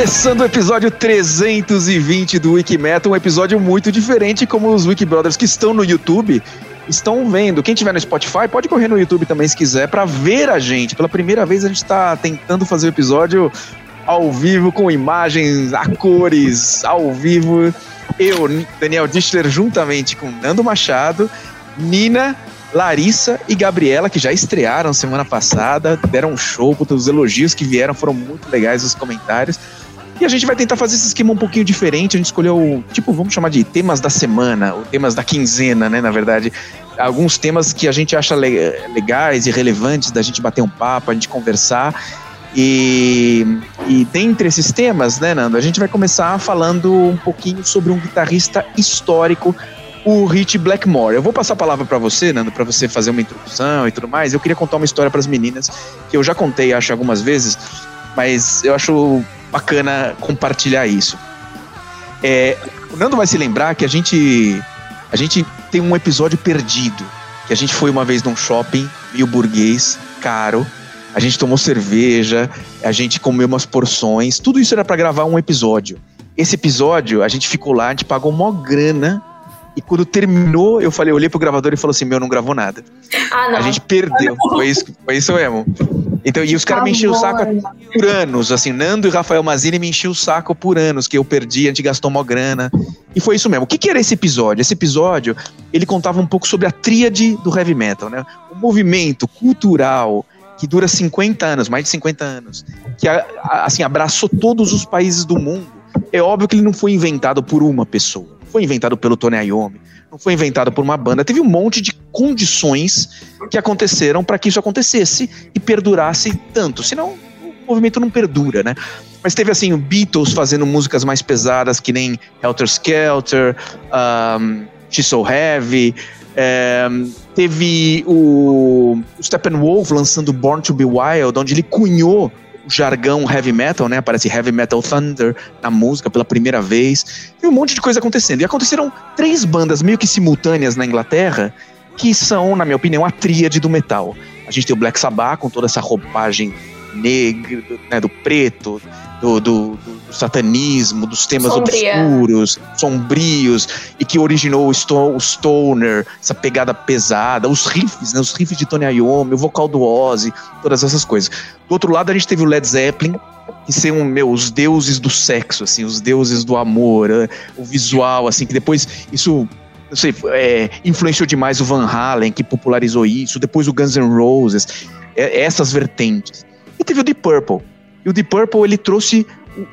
começando o episódio 320 do Wikimetal, um episódio muito diferente como os Wiki Brothers que estão no YouTube estão vendo. Quem tiver no Spotify pode correr no YouTube também se quiser para ver a gente. Pela primeira vez a gente está tentando fazer o episódio ao vivo com imagens a cores, ao vivo. Eu, Daniel Dischler, juntamente com Nando Machado, Nina Larissa e Gabriela, que já estrearam semana passada, deram um show, os elogios que vieram foram muito legais os comentários. E a gente vai tentar fazer esse esquema um pouquinho diferente. A gente escolheu, tipo, vamos chamar de temas da semana, ou temas da quinzena, né? Na verdade, alguns temas que a gente acha legais e relevantes da gente bater um papo, a gente conversar. E, e dentre esses temas, né, Nando, a gente vai começar falando um pouquinho sobre um guitarrista histórico o Rich Blackmore. Eu vou passar a palavra para você, Nando, para você fazer uma introdução e tudo mais. Eu queria contar uma história para as meninas que eu já contei, acho, algumas vezes, mas eu acho bacana compartilhar isso. É, o Nando vai se lembrar que a gente a gente tem um episódio perdido, que a gente foi uma vez num shopping meio burguês, caro. A gente tomou cerveja, a gente comeu umas porções, tudo isso era para gravar um episódio. Esse episódio, a gente ficou lá, a gente pagou uma grana e quando terminou, eu falei, eu olhei pro gravador e falou assim: Meu, não gravou nada. Ah, não. A gente perdeu. Foi isso, foi isso mesmo. Então, e os caras me enchiam o saco por anos, assim, Nando e Rafael Mazini me enchiam o saco por anos, que eu perdi, a gente gastou uma grana. E foi isso mesmo. O que, que era esse episódio? Esse episódio, ele contava um pouco sobre a tríade do heavy metal, né? O movimento cultural que dura 50 anos, mais de 50 anos, que assim, abraçou todos os países do mundo. É óbvio que ele não foi inventado por uma pessoa foi inventado pelo Tony Iommi, não foi inventado por uma banda. Teve um monte de condições que aconteceram para que isso acontecesse e perdurasse tanto. Senão, o movimento não perdura, né? Mas teve assim, o Beatles fazendo músicas mais pesadas, que nem Helter Skelter, um, She's So Heavy. Um, teve o, o Steppenwolf lançando Born to Be Wild, onde ele cunhou jargão heavy metal, né? Aparece heavy metal thunder na música pela primeira vez. E um monte de coisa acontecendo. E aconteceram três bandas meio que simultâneas na Inglaterra que são, na minha opinião, a tríade do metal. A gente tem o Black Sabbath com toda essa roupagem negra, né, do preto, do, do, do, satanismo, dos temas Sombria. obscuros, sombrios, e que originou o, sto o stoner, essa pegada pesada, os riffs, né, os riffs de Tony Iommi, o vocal do Ozzy, todas essas coisas. Do outro lado, a gente teve o Led Zeppelin, que são, meu, os deuses do sexo, assim, os deuses do amor, né, o visual, assim, que depois isso não sei, é, influenciou demais o Van Halen, que popularizou isso, depois o Guns N' Roses, é, essas vertentes. E teve o Deep Purple, e o Deep Purple ele trouxe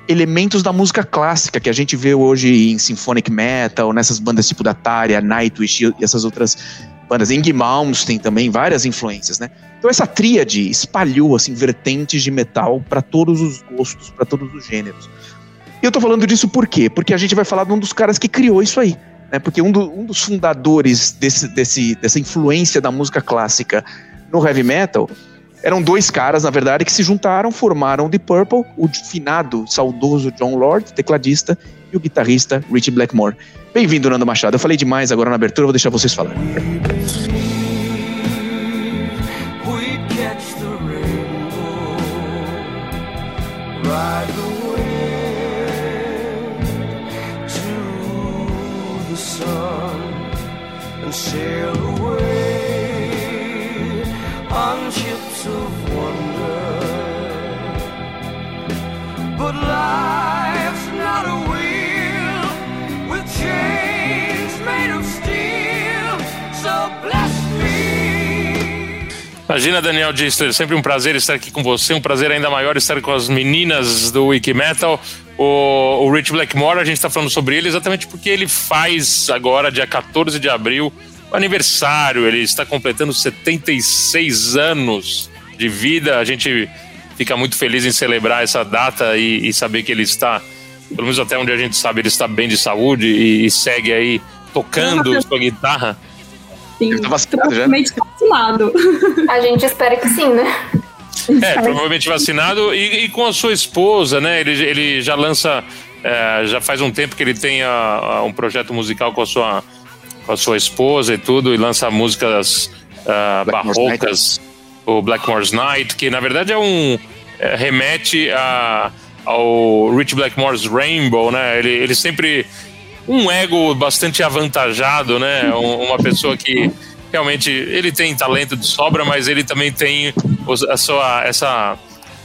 elementos da música clássica que a gente vê hoje em symphonic metal, nessas bandas tipo da Tária, Nightwish e essas outras bandas. Ing Malmsteen também, várias influências, né? Então essa tríade espalhou assim vertentes de metal para todos os gostos, para todos os gêneros. E eu tô falando disso por quê? Porque a gente vai falar de um dos caras que criou isso aí. Né? Porque um, do, um dos fundadores desse, desse, dessa influência da música clássica no heavy metal eram dois caras, na verdade, que se juntaram, formaram The Purple, o finado, saudoso John Lord, tecladista, e o guitarrista Richie Blackmore. Bem-vindo, Nando Machado. Eu falei demais agora na abertura, vou deixar vocês falarem. sail Imagina, Daniel Dister, sempre um prazer estar aqui com você, um prazer ainda maior estar com as meninas do Wiki Metal. O, o Rich Blackmore, a gente está falando sobre ele exatamente porque ele faz agora, dia 14 de abril, o aniversário. Ele está completando 76 anos de vida. A gente fica muito feliz em celebrar essa data e, e, saber que ele está, pelo menos até onde a gente sabe, ele está bem de saúde e, e segue aí tocando sua guitarra. Sim, ele tá vacinado já? vacinado. A gente espera que sim, né? É, provavelmente vacinado e, e, com a sua esposa, né? Ele, ele já lança, é, já faz um tempo que ele tem a, a, um projeto musical com a sua, com a sua esposa e tudo, e lança músicas uh, barrocas o Blackmore's Night, que na verdade é um é, remete a, ao Rich Blackmore's Rainbow, né? Ele, ele sempre um ego bastante avantajado, né? uma pessoa que realmente ele tem talento de sobra, mas ele também tem a sua essa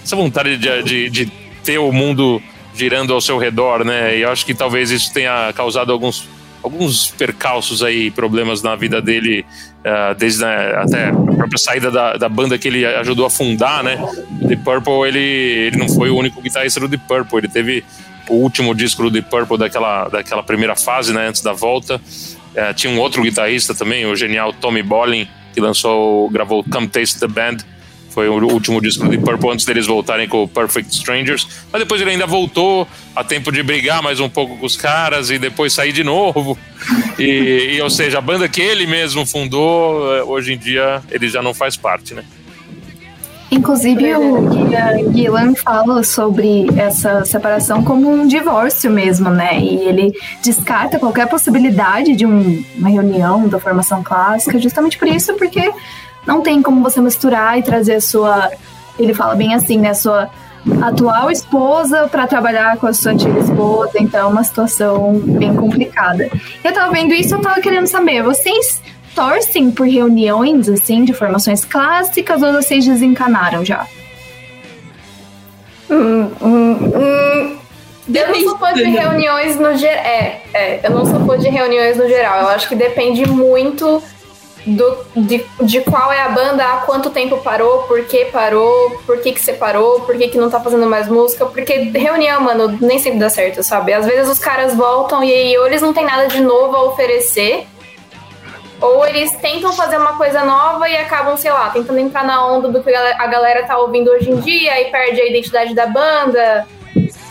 essa vontade de, de, de ter o mundo girando ao seu redor, né? E eu acho que talvez isso tenha causado alguns alguns percalços aí, problemas na vida dele, uh, desde né, até a própria saída da, da banda que ele ajudou a fundar, né? The Purple, ele, ele não foi o único guitarrista do The Purple, ele teve o último disco do The Purple daquela, daquela primeira fase, né? Antes da volta. Uh, tinha um outro guitarrista também, o genial Tommy Bolin, que lançou, gravou Come Taste the Band, foi o último disco do Purple antes deles voltarem com o Perfect Strangers. Mas depois ele ainda voltou a tempo de brigar mais um pouco com os caras e depois sair de novo. E, e ou seja, a banda que ele mesmo fundou, eh, hoje em dia ele já não faz parte, né? Inclusive, o Gillan fala sobre essa separação como um divórcio mesmo, né? E ele descarta qualquer possibilidade de um, uma reunião da formação clássica, justamente por isso, porque não tem como você misturar e trazer a sua. Ele fala bem assim, né? Sua atual esposa para trabalhar com a sua antiga esposa, então é uma situação bem complicada. Eu tava vendo isso, eu tava querendo saber, vocês torcem por reuniões assim de formações clássicas ou vocês desencanaram já? Hum, hum, hum. Eu não sou fã de reuniões no geral. É, é, eu não sou fã de reuniões no geral. Eu acho que depende muito do, de, de qual é a banda, há quanto tempo parou, por que parou, por que que separou, por que que não tá fazendo mais música, porque reunião, mano, nem sempre dá certo, sabe? Às vezes os caras voltam e aí ou eles não têm nada de novo a oferecer, ou eles tentam fazer uma coisa nova e acabam, sei lá, tentando entrar na onda do que a galera tá ouvindo hoje em dia e perde a identidade da banda.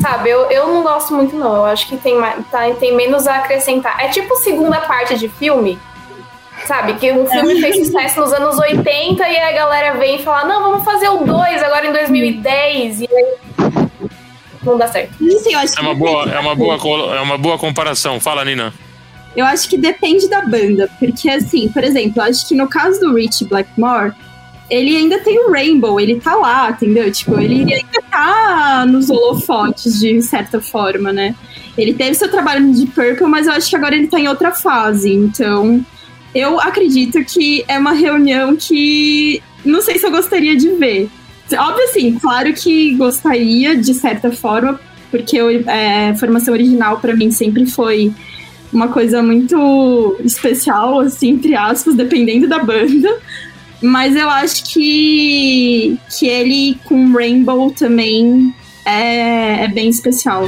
Sabe, eu, eu não gosto muito, não. Eu acho que tem, tá, tem menos a acrescentar. É tipo segunda parte de filme, Sabe, que um filme fez sucesso nos anos 80 e a galera vem e fala, não, vamos fazer o 2 agora em 2010. E aí não dá certo. Sim, é, uma boa, é, uma boa, é uma boa comparação. Fala, Nina. Eu acho que depende da banda, porque assim, por exemplo, eu acho que no caso do Rich Blackmore, ele ainda tem o Rainbow, ele tá lá, entendeu? Tipo, ele ainda tá nos holofotes de certa forma, né? Ele teve seu trabalho de Purple, mas eu acho que agora ele tá em outra fase, então eu acredito que é uma reunião que não sei se eu gostaria de ver. Óbvio, assim, claro que gostaria, de certa forma, porque é, a formação original para mim sempre foi uma coisa muito especial, assim, entre aspas, dependendo da banda. Mas eu acho que, que ele com Rainbow também é, é bem especial.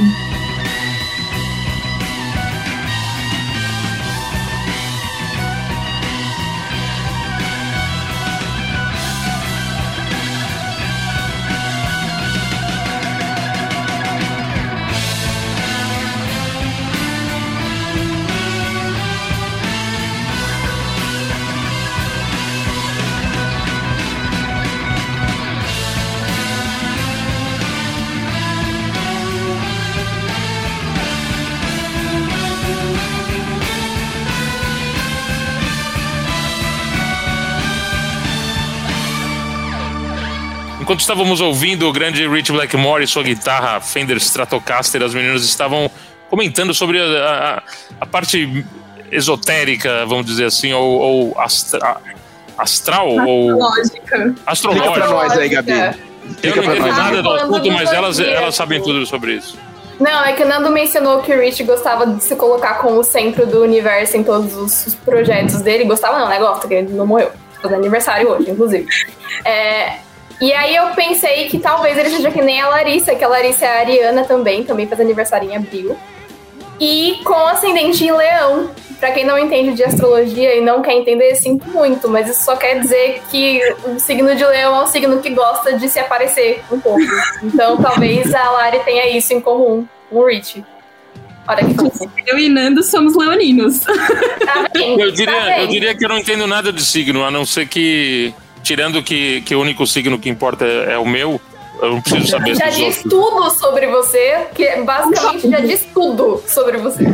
Enquanto estávamos ouvindo o grande Rich Blackmore e sua guitarra Fender Stratocaster, as meninas estavam comentando sobre a, a, a parte esotérica, vamos dizer assim, ou, ou astra, astral, astrológica. ou astrológica. Explica pra nós aí, Gabi. Eu não entendo nada do assunto, mas elas, elas sabem tudo sobre isso. Não, é que o Nando mencionou que o Rich gostava de se colocar como centro do universo em todos os projetos dele. Gostava não, né? Gosta, porque ele não morreu. Fazendo aniversário hoje, inclusive. É, e aí eu pensei que talvez ele seja que nem a Larissa, que a Larissa é a Ariana também, também faz aniversário em abril. E com ascendente em leão. Pra quem não entende de astrologia e não quer entender, sinto muito, mas isso só quer dizer que o signo de leão é um signo que gosta de se aparecer um pouco. Então talvez a Lari tenha isso em comum com o Rich. Olha que fácil. Eu e Nando somos leoninos. Tá bem, eu, diria, tá eu diria que eu não entendo nada de signo, a não ser que tirando que, que o único signo que importa é, é o meu, eu não preciso saber. Já diz outros. tudo sobre você, que basicamente já diz tudo sobre você.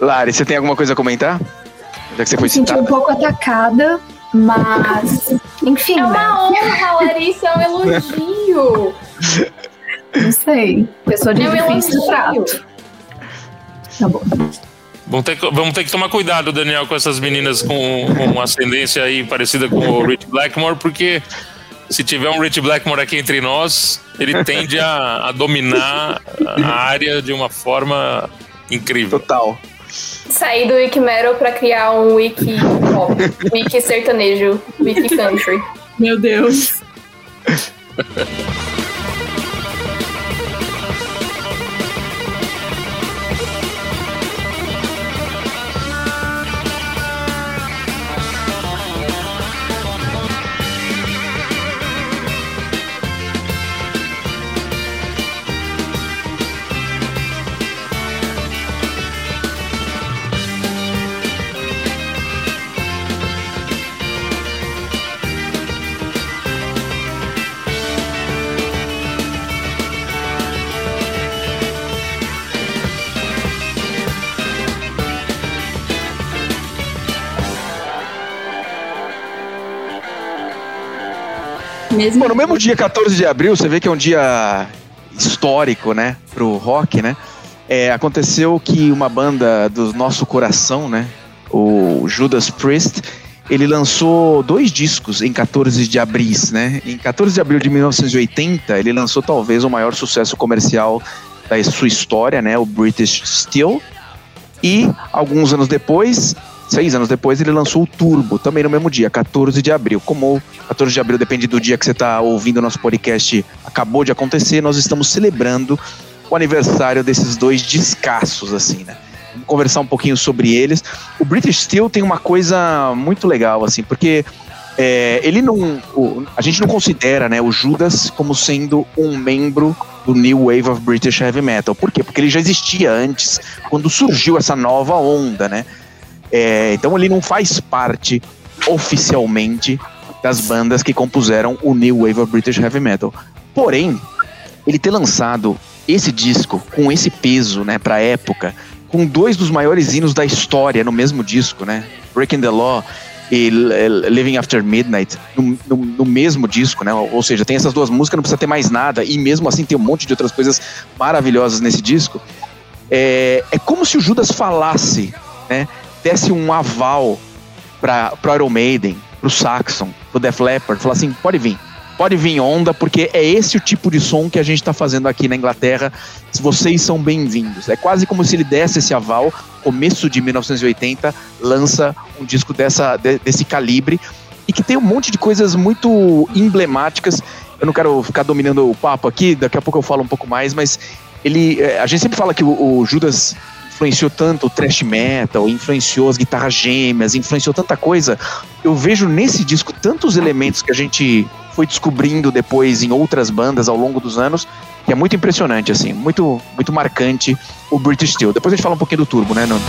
Lari, você tem alguma coisa a comentar? Já que você foi citada. um pouco atacada, mas. Enfim. É uma né? honra, Larissa, é um elogio. Não sei. Pessoa de Eu difícil elogio. trato. Tá bom. Vamos ter, que- vamos ter que tomar cuidado, Daniel, com essas meninas com, com ascendência aí parecida com o Rich Blackmore, porque se tiver um Rich Blackmore aqui entre nós, ele tende a, a dominar a área de uma forma incrível. Total. Saí do Wiki Metal pra criar um Wiki Pop, Wiki sertanejo, Wiki Country. Meu Deus. Mesmo no mesmo dia, 14 de abril, você vê que é um dia histórico, né, pro rock, né? É, aconteceu que uma banda do nosso coração, né, o Judas Priest, ele lançou dois discos em 14 de abril, né? Em 14 de abril de 1980, ele lançou talvez o maior sucesso comercial da sua história, né, o British Steel. E alguns anos depois, seis anos depois, ele lançou o Turbo, também no mesmo dia, 14 de abril. Como 14 de abril depende do dia que você está ouvindo o nosso podcast, acabou de acontecer, nós estamos celebrando o aniversário desses dois descassos, assim, né? Vamos conversar um pouquinho sobre eles. O British Steel tem uma coisa muito legal, assim, porque é, ele não. o- a gente não considera né, o Judas como sendo um membro do New Wave of British Heavy Metal. Por quê? Porque ele já existia antes, quando surgiu essa nova onda, né? É, então ele não faz parte oficialmente das bandas que compuseram o New Wave of British Heavy Metal. Porém, ele ter lançado esse disco com esse peso, né, pra época, com dois dos maiores hinos da história no mesmo disco, né? Breaking the Law e Living After Midnight no, no- no mesmo disco, né? Ou seja, tem essas duas músicas, não precisa ter mais nada, e mesmo assim tem um monte de outras coisas maravilhosas nesse disco. É, é como se o Judas falasse, né? Desse um aval para pro Iron Maiden, pro Saxon, pro Def Leppard, falar assim, pode vir, pode vir onda, porque é esse o tipo de som que a gente tá fazendo aqui na Inglaterra, vocês são bem-vindos. É quase como se ele desse esse aval, começo de 1980, lança um disco dessa, de- desse calibre, e que tem um monte de coisas muito emblemáticas, eu não quero ficar dominando o papo aqui, daqui a pouco eu falo um pouco mais, mas ele, eh, a gente sempre fala que o, o Judas influenciou tanto o thrash metal, influenciou as guitarras gêmeas, influenciou tanta coisa. Eu vejo nesse disco tantos elementos que a gente foi descobrindo depois em outras bandas ao longo dos anos, que é muito impressionante, assim, muito, muito marcante o British Steel. Depois a gente fala um pouquinho do Turbo, né, Nando?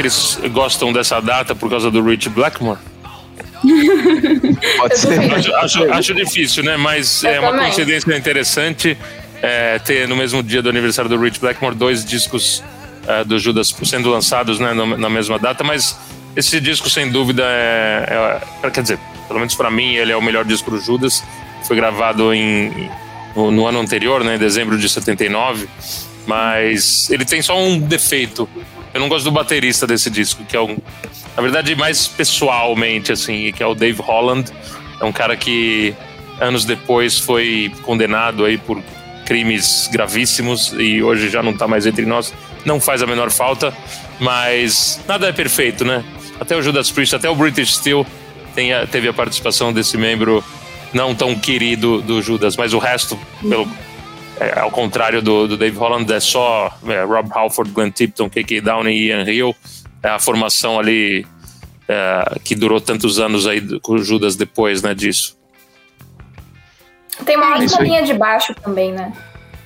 Que eles gostam dessa data por causa do Rich Blackmore? Pode ser. Acho, acho- acho difícil, né? Mas Eu é uma também. coincidência interessante é, ter no mesmo dia do aniversário do Rich Blackmore dois discos é, do Judas sendo lançados né, no- na mesma data. Mas esse disco, sem dúvida, é, é- quer dizer, pelo menos para mim, ele é o melhor disco do Judas. Foi gravado em, no, no ano anterior, né, em dezembro de 79. Mas ele tem só um defeito. Eu não gosto do baterista desse disco, que é um, na verdade, mais pessoalmente, assim, que é o Dave Holland. É um cara que anos depois foi condenado aí por crimes gravíssimos e hoje já não tá mais entre nós. Não faz a menor falta, mas nada é perfeito, né? Até o Judas Priest, até o British Steel tem a- teve a participação desse membro não tão querido do Judas, mas o resto, pelo, é, ao contrário do, do Dave Holland, é só é, Rob Halford, Glenn Tipton, K.K. Downey e Ian Hill. É a formação ali é, que durou tantos anos aí com o Judas depois né, disso. Tem uma É ótima linha de baixo também, né?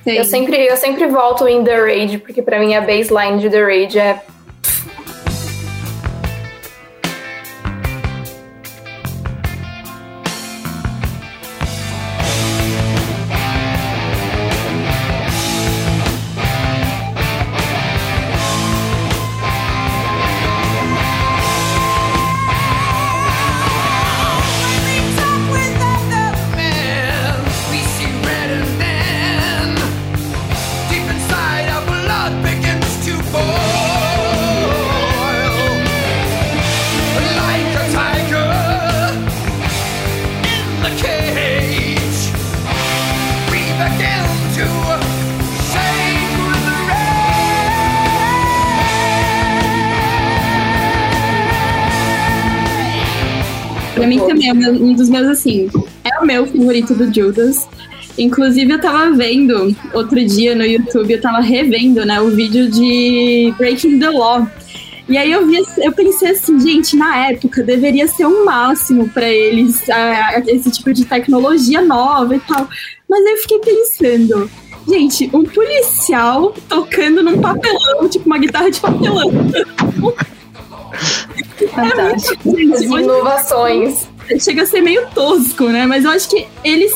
Tem. Eu sempre, eu sempre volto em The Rage, porque pra mim a baseline de The Rage é. Também é um dos meus, assim, é o meu favorito do Judas. Inclusive, eu tava vendo outro dia no YouTube, eu tava revendo, né, o vídeo de Breaking the Law. E aí eu vi, eu pensei assim, gente, na época deveria ser um máximo pra eles ah, esse tipo de tecnologia nova e tal. Mas aí eu fiquei pensando, gente, um policial tocando num papelão, tipo uma guitarra de papelão. Fantástico. Gente, As inovações. Chega a ser meio tosco, né? Mas eu acho que eles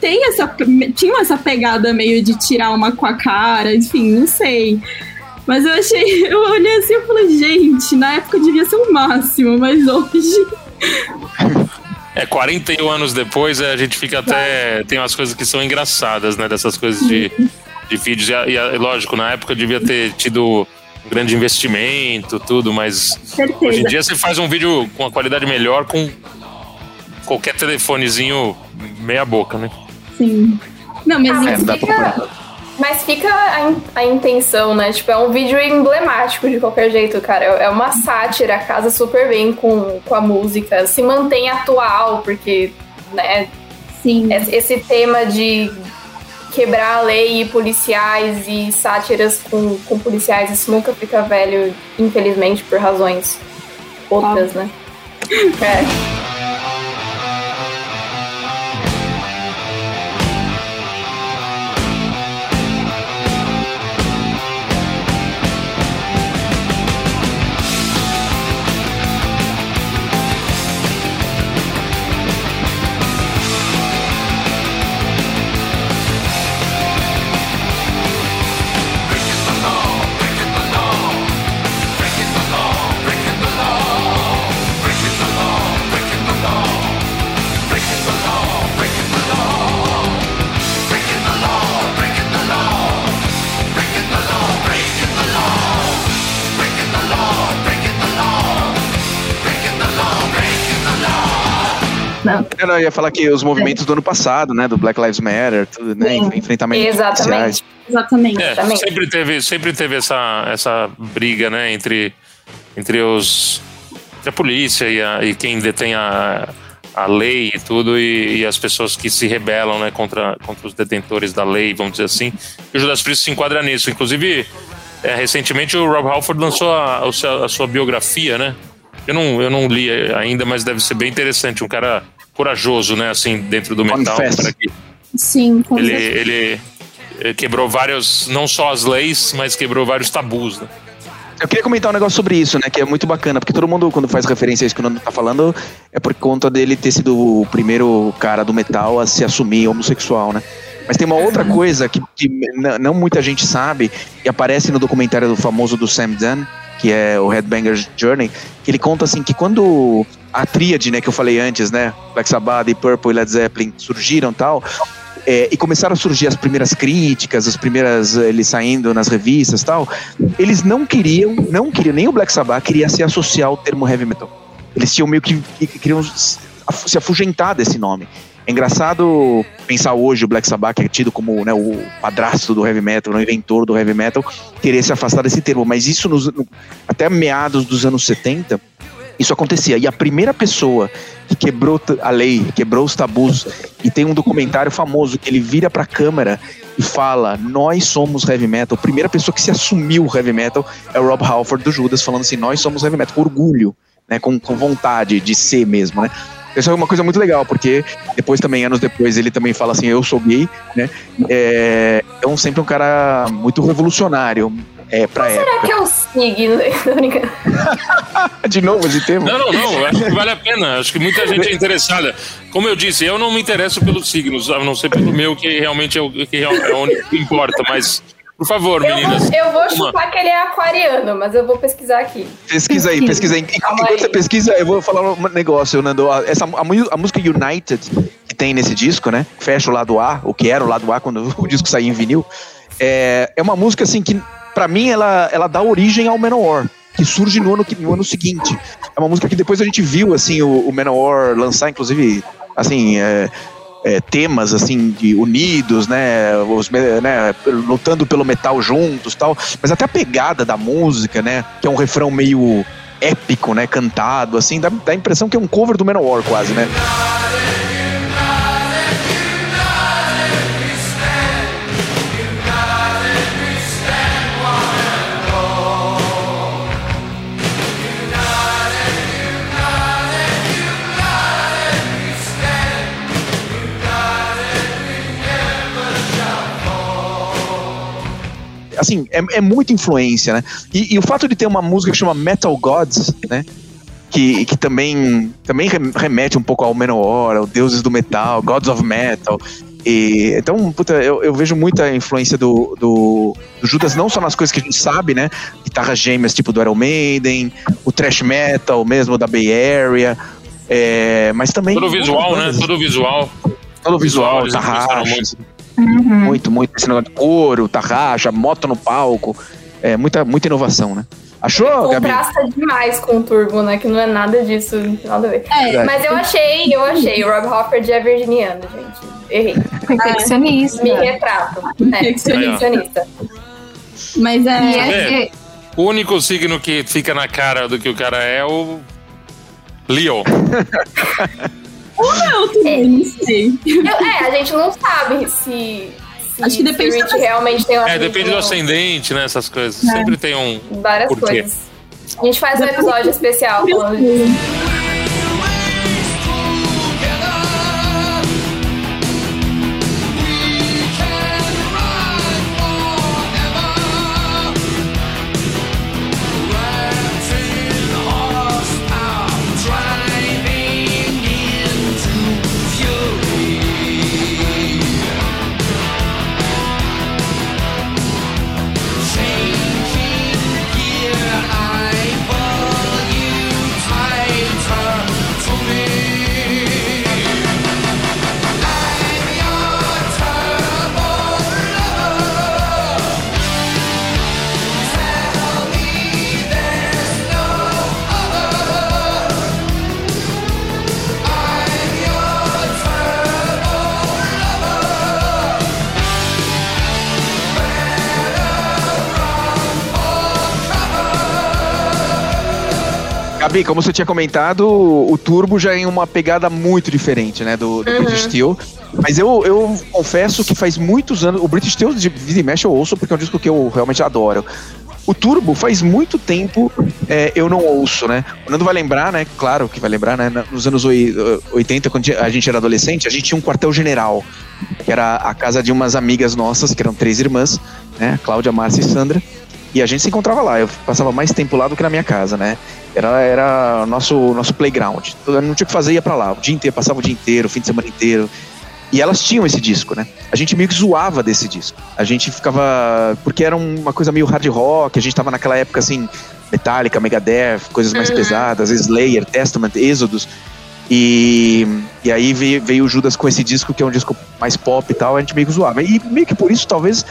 têm essa, tinham essa pegada meio de tirar uma com a cara, enfim, não sei. Mas eu achei, eu olhei assim e falei, gente, na época devia ser o máximo, mas hoje. É, 41 anos depois, a gente fica até. Tem umas coisas que são engraçadas, né? Dessas coisas de, de vídeos. E, e lógico, na época devia ter tido um grande investimento, tudo, mas hoje em Certeza. dia você faz um vídeo com uma qualidade melhor com qualquer telefonezinho meia boca, né? Sim. Não, mas Ah, enfim, É, fica, mas fica a, in- a intenção, né? Tipo, é um vídeo emblemático de qualquer jeito, cara. É é uma sátira, casa super bem com, com a música. Se mantém atual, porque, né, sim. es- esse tema de quebrar a lei e policiais e sátiras com, com policiais, isso nunca fica velho, infelizmente, por razões outras, né? É. Eu, não, eu ia falar que os movimentos do ano passado, né? Do Black Lives Matter, tudo, né? Sim. Enfrentamento Exatamente. Exatamente. É, Exatamente. sempre teve, sempre teve essa, essa briga, né, entre, entre os entre a polícia e, a- e quem detém a, a lei e tudo, e, e as pessoas que se rebelam, né, contra, contra os detentores da lei, vamos dizer assim. E o Judas Priest se enquadra nisso. Inclusive, é, recentemente o Rob Halford lançou a, o seu- a sua biografia, né? Eu não, eu não li ainda, mas deve ser bem interessante. Um cara corajoso, né, assim, dentro do metal. Que Sim, com ele, ele, ele quebrou vários, não só as leis, mas quebrou vários tabus, né? Eu queria comentar um negócio sobre isso, né? Que é muito bacana, porque todo mundo, quando faz referência a isso que o Nando tá falando, é por conta dele ter sido o primeiro cara do metal a se assumir homossexual, né? Mas tem uma outra coisa que, que não muita gente sabe, e aparece no documentário do famoso do Sam Dunn, que é o Headbanger's Journey, que ele conta assim que quando a tríade, né, que eu falei antes, né, Black Sabbath, Purple e Led Zeppelin surgiram tal, é, e começaram a surgir as primeiras críticas, as primeiras eh, eles saindo nas revistas tal, eles não queriam, não queriam, nem o Black Sabbath queria se associar ao termo heavy metal. Eles tinham meio que, que queriam se afugentar desse nome. É engraçado pensar hoje o Black Sabbath, que é tido como né, o padrasto do heavy metal, o inventor do heavy metal, querer se afastar desse termo. Mas isso nos- no- até meados dos anos 70, Isso acontecia. E a primeira pessoa que quebrou a lei, quebrou os tabus, e tem um documentário famoso que ele vira pra câmera e fala: Nós somos heavy metal. A primeira pessoa que se assumiu heavy metal é o Rob Halford do Judas, falando assim: Nós somos heavy metal, com orgulho, né? Com, com vontade de ser mesmo, né? Isso é uma coisa muito legal, porque depois também, anos depois, ele também fala assim, eu sou gay, né? É, então sempre um cara muito revolucionário é, pra Será época. que é o signo? De novo esse tema? Não, não, não. Acho que vale a pena. Acho que muita gente é interessada. Como eu disse, eu não me interesso pelos signos, a não ser pelo meu, que realmente é o que é o único que importa. Mas, por favor, Eu meninas. vou, eu vou uma- chutar que ele é aquariano, mas eu vou pesquisar aqui. Pesquisa aí, pesquisa aí. Enquanto Calma enquanto aí. você pesquisa, eu vou falar um negócio, Nando. Essa, a, mu- a música United, que tem nesse disco, né? Fecha o lado A, o que era o lado A quando o disco saía em vinil. É, é uma música, assim, que pra mim ela, ela dá origem ao Manowar. Que surge no ano, que- no ano seguinte. É uma música que depois a gente viu, assim, o, o Manowar lançar, inclusive, assim, é, é, temas assim de unidos, né, os, né, lutando pelo metal juntos, tal. Mas até a pegada da música, né, que é um refrão meio épico, né, cantado, assim, dá, dá a impressão que é um cover do Manowar quase, né? Assim, é, é muita influência, né? E, e o fato de ter uma música que chama Metal Gods, né? Que, que também, também rem- remete um pouco ao Manowar, ao deuses do metal, Gods of Metal. E, então, puta, eu, eu vejo muita influência do, do, do Judas, não só nas coisas que a gente sabe, né? Guitarras gêmeas tipo do Iron Maiden, o thrash metal mesmo da Bay Area, é, mas também... Todo visual, né? Todo visual. Todo visual, tarraxa, muito. Uhum. muito, muito. Esse negócio de couro, tarraxa, moto no palco. É muita, muita inovação, né? Achou, Gabi? Contrasta demais com o Turbo, né? Que não é nada disso, não tem nada a ver. É, Mas eu achei, eu achei. O Rob Hofford é virginiano, gente. Errei. Perfeccionista. Me retrato. É, perfeccionista. mas é. é, é- O único signo que fica na cara do que o cara é o Leo. Não, também, não sei. Eu- é, a gente não sabe se. se Acho que depende se da- realmente tem uma É, depende do ascendente, né? Essas coisas. É. Sempre tem um. Várias Por quê? coisas. A gente faz um episódio especial falando disso. Gabi, como você tinha comentado, o Turbo já é uma pegada muito diferente, né, do, do Uhum. British Steel. Mas eu, eu confesso que faz muitos anos. O British Steel de vida e mexe eu ouço porque é um disco que eu realmente adoro. O Turbo faz muito tempo é, eu não ouço, né? O Nando vai lembrar, né? Claro que vai lembrar, né? Nos anos oi- 80, quando a gente era adolescente, a gente tinha um quartel-general, que era a casa de umas amigas nossas, que eram três irmãs, né? Cláudia, Márcia e Sandra. E a gente se encontrava lá. Eu passava mais tempo lá do que na minha casa, né? Era, era o nosso, nosso playground. Eu não tinha o que fazer, ia pra lá. O dia inteiro, passava o dia inteiro, o fim de semana inteiro. E elas tinham esse disco, né? A gente meio que zoava desse disco. A gente ficava. Porque era uma coisa meio hard rock, a gente tava naquela época assim, Metallica, Megadeth, coisas mais Uhum. pesadas, Slayer, Testament, Êxodos. E, e aí veio, veio o Judas com esse disco, que é um disco mais pop e tal, a gente meio que zoava. E meio que por isso, talvez,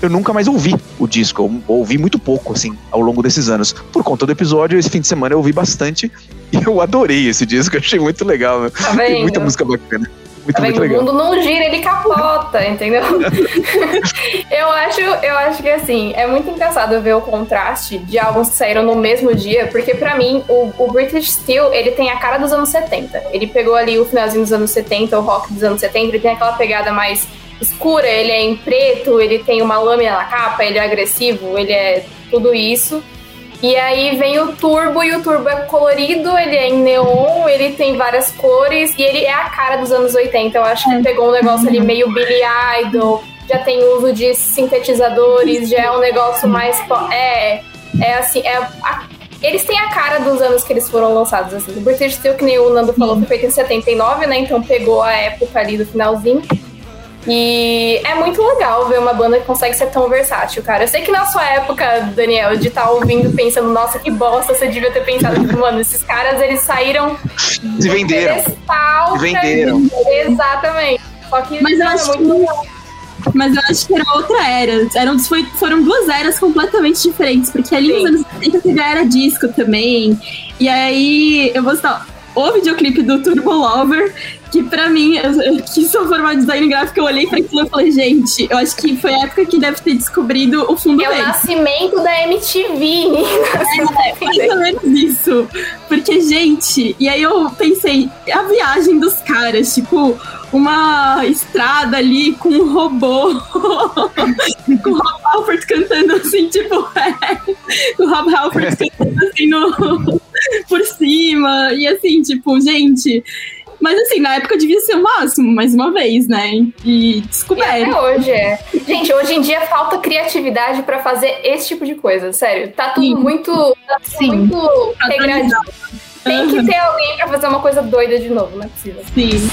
eu nunca mais ouvi o disco. Eu ouvi muito pouco, assim, ao longo desses anos. Por conta do episódio, esse fim de semana eu ouvi bastante. E eu adorei esse disco, achei muito legal. Né? Tá Tem muita música bacana. Muito, Tá muito vendo? O legal. mundo não gira, ele capota, entendeu? eu acho, eu acho que assim, é muito engraçado ver o contraste de álbuns que saíram no mesmo dia, porque pra mim, o, o British Steel, ele tem a cara dos anos 70. Ele pegou ali o finalzinho dos anos 70, o rock dos anos 70, ele tem aquela pegada mais escura, ele é em preto, ele tem uma lâmina na capa, ele é agressivo, ele é tudo isso. E aí vem o turbo, e o turbo é colorido, ele é em neon, ele tem várias cores, e ele é a cara dos anos 80. Eu acho que pegou um negócio ali meio Billy Idol, já tem uso de sintetizadores, já é um negócio mais. É, é assim, é. a- eles têm a cara dos anos que eles foram lançados, assim. O British Steel, que nem o Nando falou, foi feito em 79, né? Então pegou a época ali do finalzinho. E é muito legal ver uma banda que consegue ser tão versátil, cara. Eu sei que na sua época, Daniel, de estar ouvindo pensando, nossa, que bosta, você devia ter pensado, tipo, mano, esses caras, eles saíram Se venderam. Se venderam. Exatamente. Só que Mas eu é acho muito que. Mas eu acho que era outra era. Eram, foi- foram duas eras completamente diferentes, porque ali nos Sim. anos 70 teve a era disco também. E aí, eu vou citar o videoclipe do Turbo Lover, que pra mim, eu, que sou formada em design gráfico, eu olhei pra aquilo e falei, gente, eu acho que foi a época que deve ter descobrido o fundo É o nascimento da MTV, Mais ou menos isso. Porque, gente, e aí eu pensei, a viagem dos caras, tipo, uma estrada ali com um robô, com o Rob Halford cantando assim, tipo, é, com o Rob Halford cantando assim no, por cima, e assim, tipo, gente. Mas assim, na época devia ser o máximo, mais uma vez, né? E E descoberto. até hoje é. Gente, hoje em dia falta criatividade pra fazer esse tipo de coisa, sério. Tá tudo Sim. muito, tá tudo Sim. muito regradinho. Tem que Aham. ter alguém pra fazer uma coisa doida de novo, não é possível. Sim.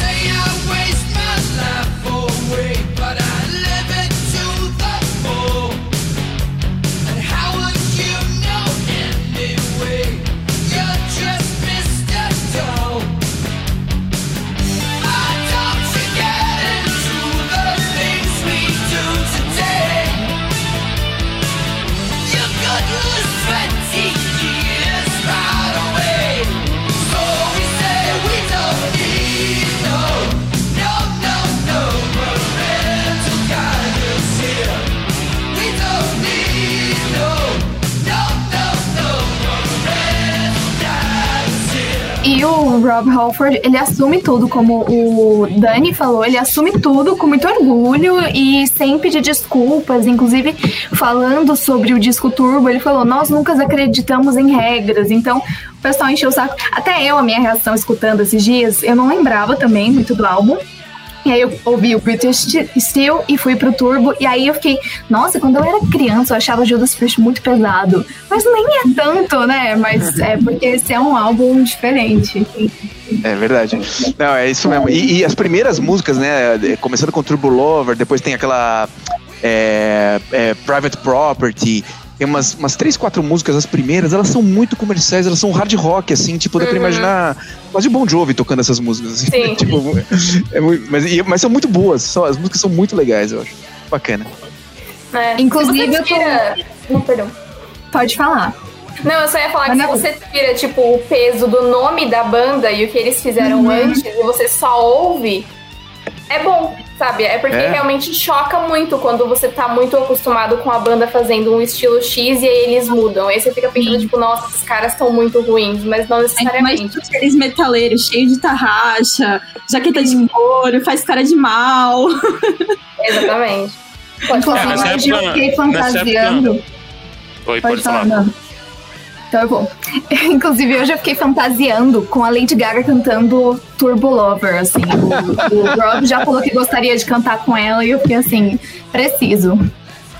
O Rob Halford, ele assume tudo, como o Dani falou, ele assume tudo com muito orgulho e sem pedir desculpas. Inclusive, falando sobre o disco Turbo, ele falou: Nós nunca acreditamos em regras. Então, o pessoal encheu o saco. Até eu, a minha reação escutando esses dias, eu não lembrava também muito do álbum. E aí eu ouvi o British Steel e fui pro Turbo. E aí eu fiquei, nossa, quando eu era criança eu achava Judas Priest muito pesado. Mas nem é tanto, né? Mas é porque esse é um álbum diferente. É verdade. Não, é isso mesmo. E, e as primeiras músicas, né? Começando com Turbo Lover, depois tem aquela é, é, Private Property. Tem umas, umas três, quatro músicas, as primeiras, elas são muito comerciais, elas são hard rock, assim, tipo, dá pra Uhum. imaginar quase Bon Jovi tocando essas músicas. Assim, Sim. tipo, é muito- mas, e- mas são muito boas, são, as músicas são muito legais, eu acho. Bacana. É. Inclusive, você eu tô- tira... Não, perdão. Pode falar. Não, eu só ia falar Mas que se não. você tira, tipo, o peso do nome da banda e o que eles fizeram Uhum. antes e você só ouve, é bom, sabe? É porque É. realmente choca muito quando você tá muito acostumado com a banda fazendo um estilo X e aí eles mudam. Aí você fica pensando, tipo, nossa, esses caras estão muito ruins, mas não necessariamente. aqueles metaleiros cheios de tarraxa, jaqueta de couro, faz cara de mal. Exatamente. Pode Inclusive, falar. hoje eu fiquei fantasiando. Oi, Pode, pode falar, falar. Então eu vou. Inclusive, eu fiquei fantasiando com a Lady Gaga cantando Turbo Lover, assim. O, o Rob já falou que gostaria de cantar com ela e eu fiquei assim, preciso.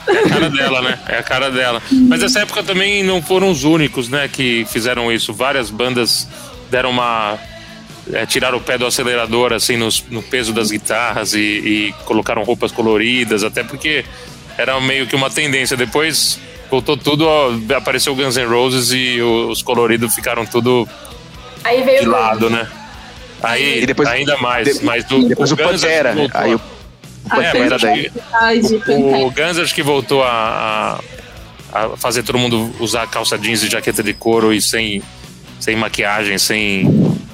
É a cara dela, né? É a cara dela. Mas essa época também não foram os únicos, né, que fizeram isso. Várias bandas deram uma. é, tiraram o pé do acelerador, assim, nos- no, peso das guitarras e, e colocaram roupas coloridas, até porque era meio que uma tendência. Depois voltou tudo, ó, apareceu o Guns N' Roses e o- os coloridos ficaram tudo Aí veio de o lado, né? Aí, E depois- ainda mais. de- mas do, Depois o que Pantera. voltou Aí a- o A É, mas daí- verdade, O Guns acho que voltou a, a- a fazer todo mundo usar calça jeans e jaqueta de couro e sem, sem maquiagem, sem,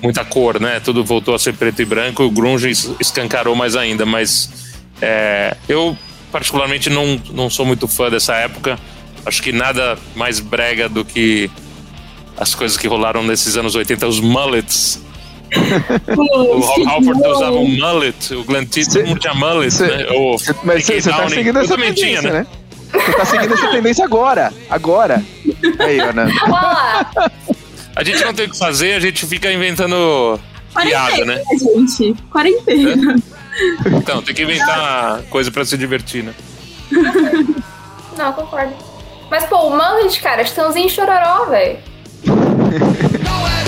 muita cor, né? Tudo voltou a ser preto e branco, o grunge es- escancarou mais ainda, mas é, eu particularmente não, não sou muito fã dessa época. Acho que nada mais brega do que as coisas que rolaram nesses anos 80, os mullets. O Rob Halford usava um mullet, o Glenn T, todo mundo tinha mullet, Cê- né? O Cê- Mas você tá seguindo essa tendência, né? Você tá seguindo essa tendência agora. Agora. Aí, Ana. Olha lá. A gente não tem o que fazer, a gente fica inventando piada, né? gente. Quarentena. Então, tem que inventar coisa pra se divertir, né? Não, concordo. Mas, pô, o mullet, cara, Estãozinho chororó, velho.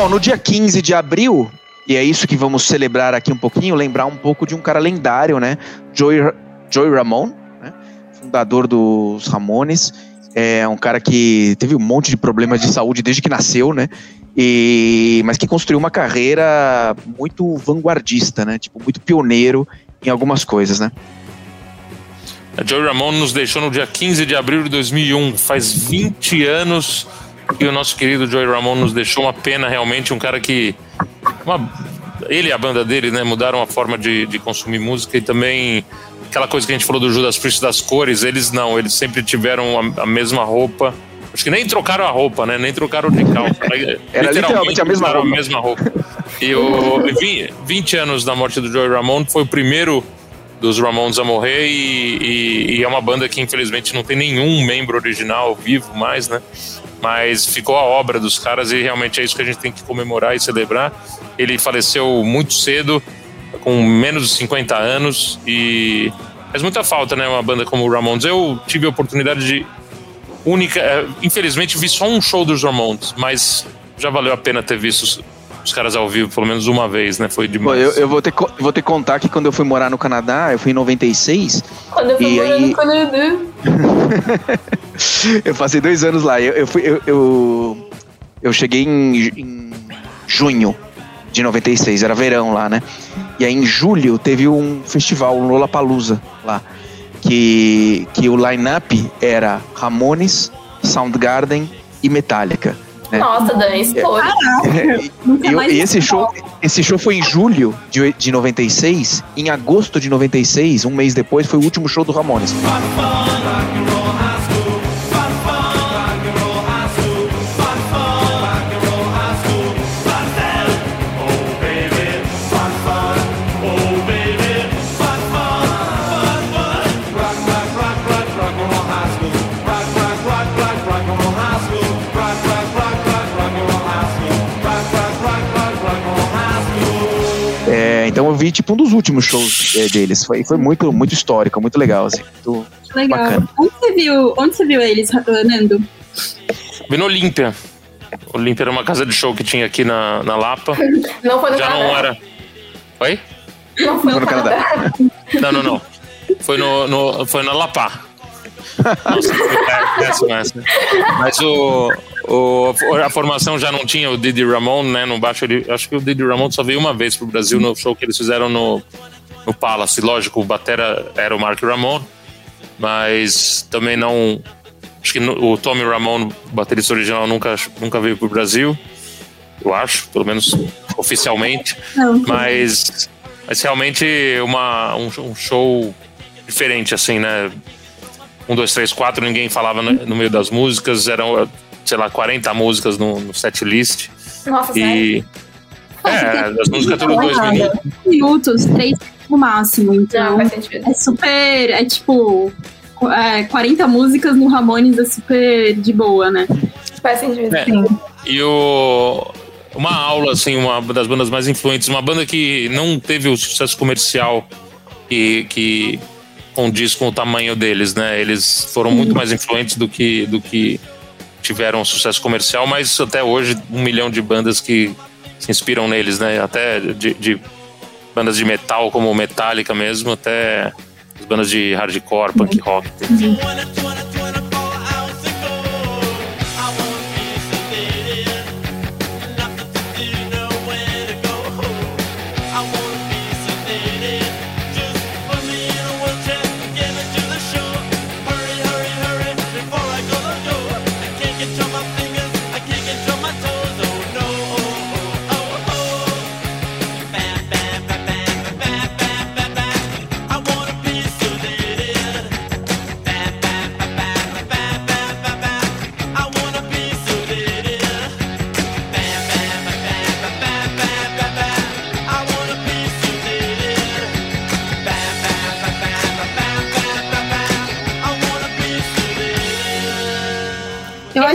Bom, no dia 15 de abril, e é isso que vamos celebrar aqui um pouquinho, lembrar um pouco de um cara lendário, né? Joey, Joey Ramone, né? fundador dos Ramones. É um cara que teve um monte de problemas de saúde desde que nasceu, né? E, mas que construiu uma carreira muito vanguardista, né? Tipo, muito pioneiro em algumas coisas, né? A Joey Ramone nos deixou no dia 15 de abril de 2001. Faz 20 anos que o nosso querido Joey Ramone nos deixou. Uma pena, realmente. Um cara que. uma- ele e a banda dele, né? Mudaram a forma de, de consumir música e também. Aquela coisa que a gente falou do Judas Priest das cores, eles não, eles sempre tiveram a, a mesma roupa. Acho que nem trocaram a roupa, né? Nem trocaram de calça. Era literalmente a mesma roupa. a mesma roupa. E o e vi- 20 anos da morte do Joey Ramone foi o primeiro dos Ramones a morrer e, e- e é uma banda que infelizmente não tem nenhum membro original vivo mais, né? Mas ficou a obra dos caras e realmente é isso que a gente tem que comemorar e celebrar. Ele faleceu muito cedo, com menos de 50 anos e faz muita falta, né? Uma banda como o Ramones. Eu tive a oportunidade de única, é, infelizmente vi só um show dos Ramones, mas já valeu a pena ter visto os, caras ao vivo pelo menos uma vez, né? Foi Pô, demais. eu, eu vou, ter, vou ter que contar que quando eu fui morar no Canadá, eu fui em 96, Quando eu fui E morar aí- no Canadá. eu passei dois anos lá. Eu, eu, fui, eu, eu, eu cheguei em, em junho de 96, era verão lá, né? E aí em julho teve um festival, um Lollapalooza lá. Que, que o line-up era Ramones, Soundgarden e Metallica. Né? Nossa, Dani, explode. E, Nunca e- esse show, esse show foi em julho de, de 96. Em agosto de 96, um mês depois, foi o último show do Ramones. Vi tipo um dos últimos shows é, deles. Foi, foi muito, muito histórico, muito legal, assim. Muito, legal. Bacana. Onde você viu, onde você viu eles, Nando? Vi no Olímpia. Olímpia era uma casa de show que tinha aqui na, na Lapa. Não foi no Já Canadá. não era. Oi? Não foi Foi no no Canadá. Canadá. Não, não, não. Foi, no, no- foi na Lapa. Nossa, foi pé- péssimo essa. Mas o, o, a formação já não tinha o Didi Ramon, né? No baixo, ele, acho que o Didi Ramon só veio uma vez pro Brasil no show que eles fizeram no, no Palace. Lógico, o Batera era o Mark Ramon, mas também não. Acho que no- o Tommy Ramon, baterista original, nunca, nunca veio pro Brasil. Eu acho, pelo menos oficialmente. Não. Mas, mas realmente uma, um, um show diferente, assim, né? Um, dois, três, quatro, ninguém falava no, no meio das músicas, eram, sei lá, 40 músicas no, no set list. Nossa, sério. E. É, as músicas tudo dois minutos. minutos, três no máximo. Então, é super. É tipo. É, 40 músicas no Ramones é super de boa, né? Faz sentido. É. E o. Uma aula, assim, uma das bandas mais influentes, uma banda que não teve o sucesso comercial que, que condiz com o tamanho deles, né? Eles foram muito mais influentes do que, do que tiveram sucesso comercial, mas até hoje um milhão de bandas que se inspiram neles, né? Até de, de bandas de metal como Metallica mesmo, até as bandas de hardcore, punk rock. Eu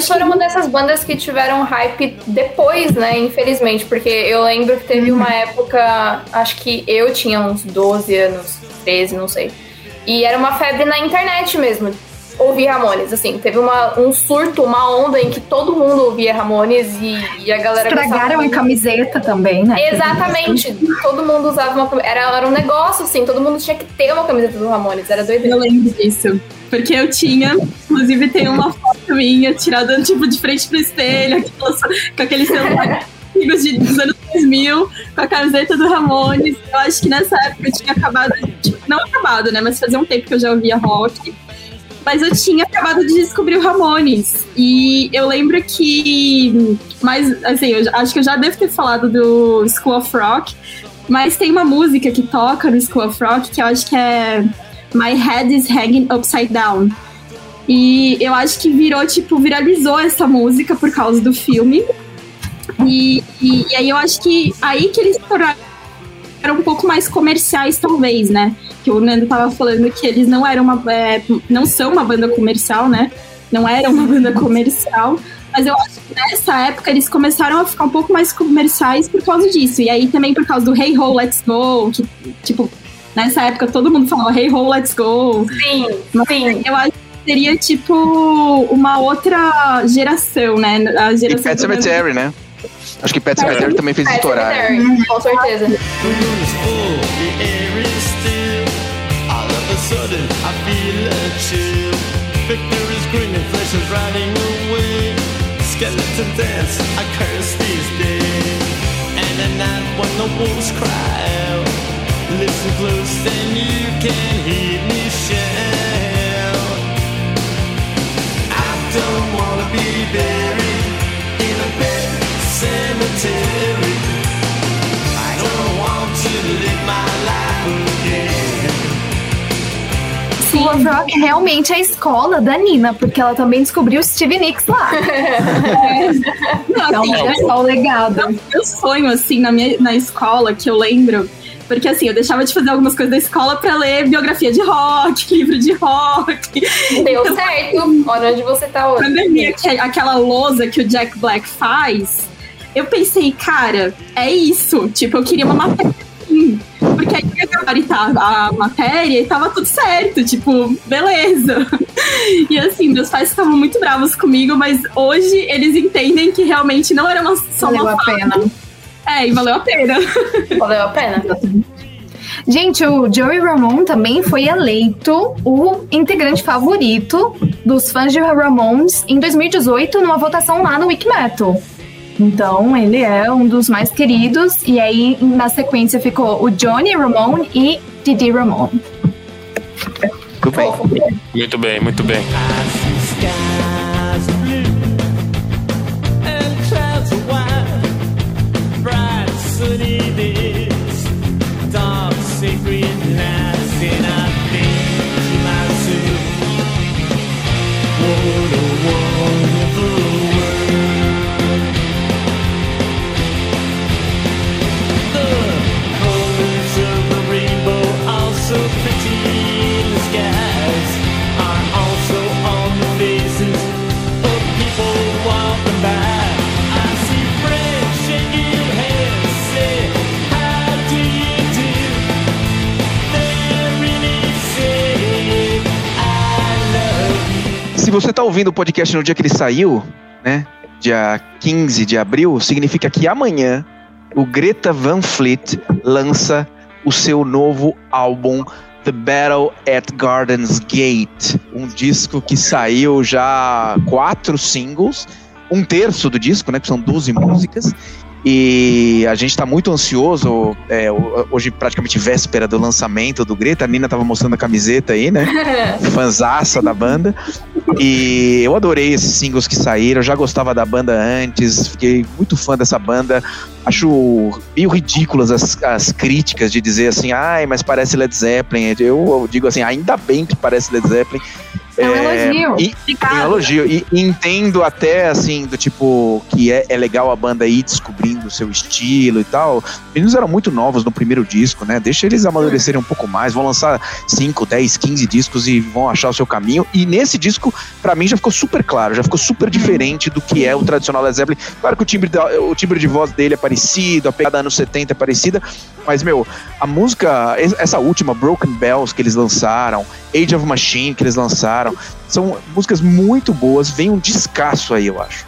Eles foram uma dessas bandas que tiveram hype depois, né? Infelizmente, porque eu lembro que teve uma época, acho que eu tinha uns 12 anos, 13, não sei. E era uma febre na internet mesmo. Ouvir Ramones, assim, teve uma, um surto, uma onda em que todo mundo ouvia Ramones e, e a galera Estragaram a camiseta também, né? Exatamente, todo mundo usava uma camiseta. Era, era um negócio, assim, todo mundo tinha que ter uma camiseta do Ramones, era eu doideira. lembro disso. Porque eu tinha, inclusive tem uma foto minha tirada tipo de frente pro espelho, aquelas- com aquele celular de, dos anos 2000, com a camiseta do Ramones. Eu acho que nessa época eu tinha acabado, tipo, não acabado, né? Mas fazia um tempo que eu já ouvia rock. Mas eu tinha acabado de descobrir o Ramones. E eu lembro que. Mas, assim, eu acho que eu já devo ter falado do School of Rock. Mas tem uma música que toca no School of Rock que eu acho que é My Head is Hanging Upside Down. E eu acho que virou, tipo, viralizou essa música por causa do filme. E, e, e aí eu acho que aí que eles tornaram um pouco mais comerciais, talvez, né? Que o Nando tava falando que eles não eram uma. é, não são uma banda comercial, né? Não eram uma banda comercial. Mas eu acho que nessa época eles começaram a ficar um pouco mais comerciais por causa disso. E aí também por causa do Hey Ho, Let's Go, que, tipo, nessa época todo mundo falava Hey Ho, Let's Go. Sim, Mas sim. eu acho que seria tipo uma outra geração, né? A E geração Pet do- Cemetery, né? Acho que Pet Cemetery também fez Pet estourar. Cemetery, com certeza. Sudden, I feel a chill. Victor is grinning, flesh is riding away. Skeleton dance, I curse these days. And at night when the wolves cry out, listen close, then you can hear me shout. I don't wanna be buried in a pet cemetery. School of Rock realmente é a escola da Nina, porque ela também descobriu o Stevie Nicks lá. Não, Então, assim, olha só o legado. meu sonho, assim, na, minha, na escola, que eu lembro. Porque, assim, eu deixava de fazer algumas coisas da escola pra ler biografia de rock, livro de rock. Deu certo. Olha onde você tá hoje. Quando eu vi aque- aquela lousa que o Jack Black faz, eu pensei, cara, é isso. Tipo, eu queria uma matéria assim. Porque aí gabaritar a matéria e tava tudo certo. Tipo, beleza. E assim, meus pais ficavam muito bravos comigo, mas hoje eles entendem que realmente não era uma, só Valeu uma a pena. É, e valeu a pena. Valeu a pena. Gente, o Joey Ramone também foi eleito o integrante favorito dos fãs de Ramones em 2018 numa votação lá no Wikimetal. Então, ele é um dos mais queridos. E aí, na sequência, ficou o Johnny Ramone e Didi Ramone. Tudo bem. Muito bem, muito bem. Você tá ouvindo o podcast no dia que ele saiu, né? Dia 15 de abril, significa que amanhã o Greta Van Fleet lança o seu novo álbum The Battle at Gardens Gate, um disco que saiu já quatro singles, um terço do disco, né, que são 12 músicas, e a gente está muito ansioso, é, hoje praticamente véspera do lançamento do Greta, a Nina tava mostrando a camiseta aí, né, fanzaça da banda, e eu adorei esses singles que saíram, eu já gostava da banda antes, fiquei muito fã dessa banda. Acho meio ridículas as, as críticas de dizer assim, ai, mas parece Led Zeppelin. Eu, eu digo assim, ainda bem que parece Led Zeppelin. É um elogio. E, Obrigada. um elogio. E entendo até, assim, do tipo, que é, é legal a banda ir descobrindo o seu estilo e tal. Eles eram muito novos no primeiro disco, né? Deixa eles amadurecerem um pouco mais. Vão lançar 5, 10, 15 discos e vão achar o seu caminho. E nesse disco, pra mim, já ficou super claro, já ficou super diferente do que é o tradicional Led Zeppelin. Claro que o timbre, da- o timbre de voz dele é parecido, a pegada anos 70 é parecida, mas, meu, a música, es- essa última, Broken Bells, que eles lançaram, Age of Machine, que eles lançaram, são músicas muito boas, vem um descasso aí, eu acho.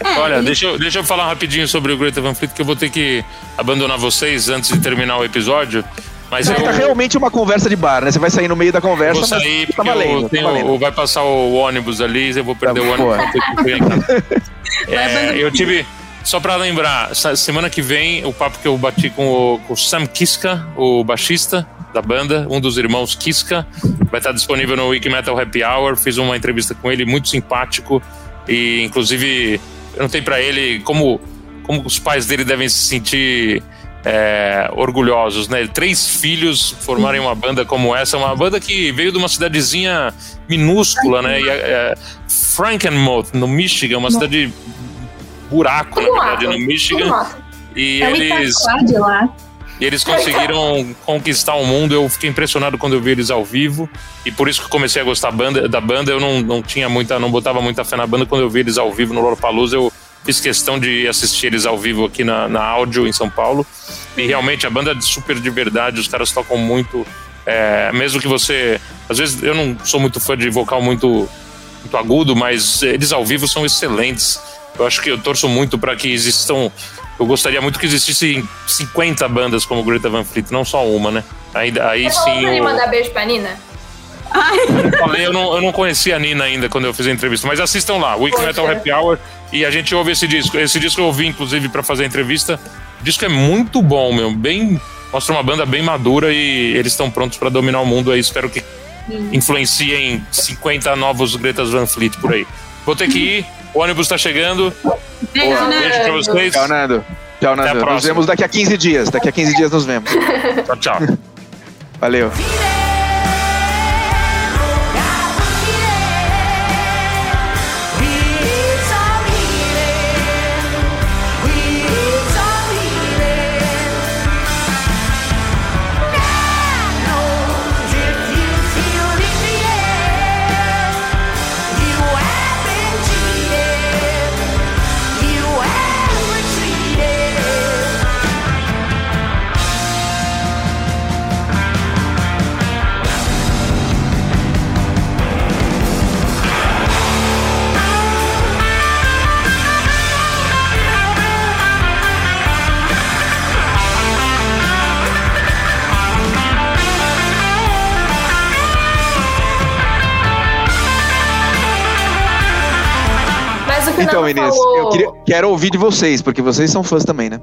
É, Olha, ele- deixa eu, deixa eu falar rapidinho sobre o Greta Van Fleet, que eu vou ter que abandonar vocês antes de terminar o episódio. Mas Isso eu tá realmente uma conversa de bar, né? Você vai sair no meio da conversa, vou sair mas tá porque valendo, eu tá tenho- valendo. vai passar o ônibus ali, eu vou perder Tá, o ônibus. É, eu tive. Só pra lembrar, semana que vem, o papo que eu bati com o, com o Sam Kiska, o baixista da banda, um dos irmãos Kiska, vai estar disponível no Wiki Metal Happy Hour. Fiz uma entrevista com ele, muito simpático. E, inclusive, eu notei pra ele como, como os pais dele devem se sentir é, orgulhosos, né? Três filhos formarem uma banda como essa, uma banda que veio de uma cidadezinha minúscula, né? E, é, Frankenmuth, no Michigan, uma cidade buraco, na Tudo verdade, no Michigan. E É eles, lá. e eles conseguiram conquistar o mundo. Eu fiquei impressionado quando eu vi eles ao vivo. E por isso que comecei a gostar banda- da banda. Eu não, não tinha muita, não botava muita fé na banda. Quando eu vi eles ao vivo no Lollapalooza, eu fiz questão de assistir eles ao vivo aqui na, na áudio em São Paulo. E realmente a banda é super de verdade. Os caras tocam muito. é, mesmo que você. Às vezes eu não sou muito fã de vocal muito, muito agudo, mas eles ao vivo são excelentes. Eu acho que eu torço muito para que existam. Eu gostaria muito que existissem 50 bandas como Greta Van Fleet, não só uma, né? Aí, aí Você sim. ele Eu, mandar beijo pra Nina? eu falei, eu não, eu não conhecia a Nina ainda quando eu fiz a entrevista, mas assistam lá, Week Poxa. Metal Happy Hour, e a gente ouve esse disco. Esse disco eu ouvi, inclusive, para fazer a entrevista. O disco é muito bom, meu. Bem. Mostra uma banda bem madura e eles estão prontos para dominar o mundo aí. Espero que influenciem 50 novos Gretas Van Fleet por aí. Vou ter que ir, o ônibus tá chegando. Beijo, Boa. né? Beijo pra vocês. Tchau, Nando. Tchau, Até a Nando. Nos próxima. vemos daqui a 15 dias. Daqui a 15 dias nos vemos. Tchau, tchau. Valeu. Então, meninas, falou... eu queria- quero ouvir de vocês, porque vocês são fãs também, né?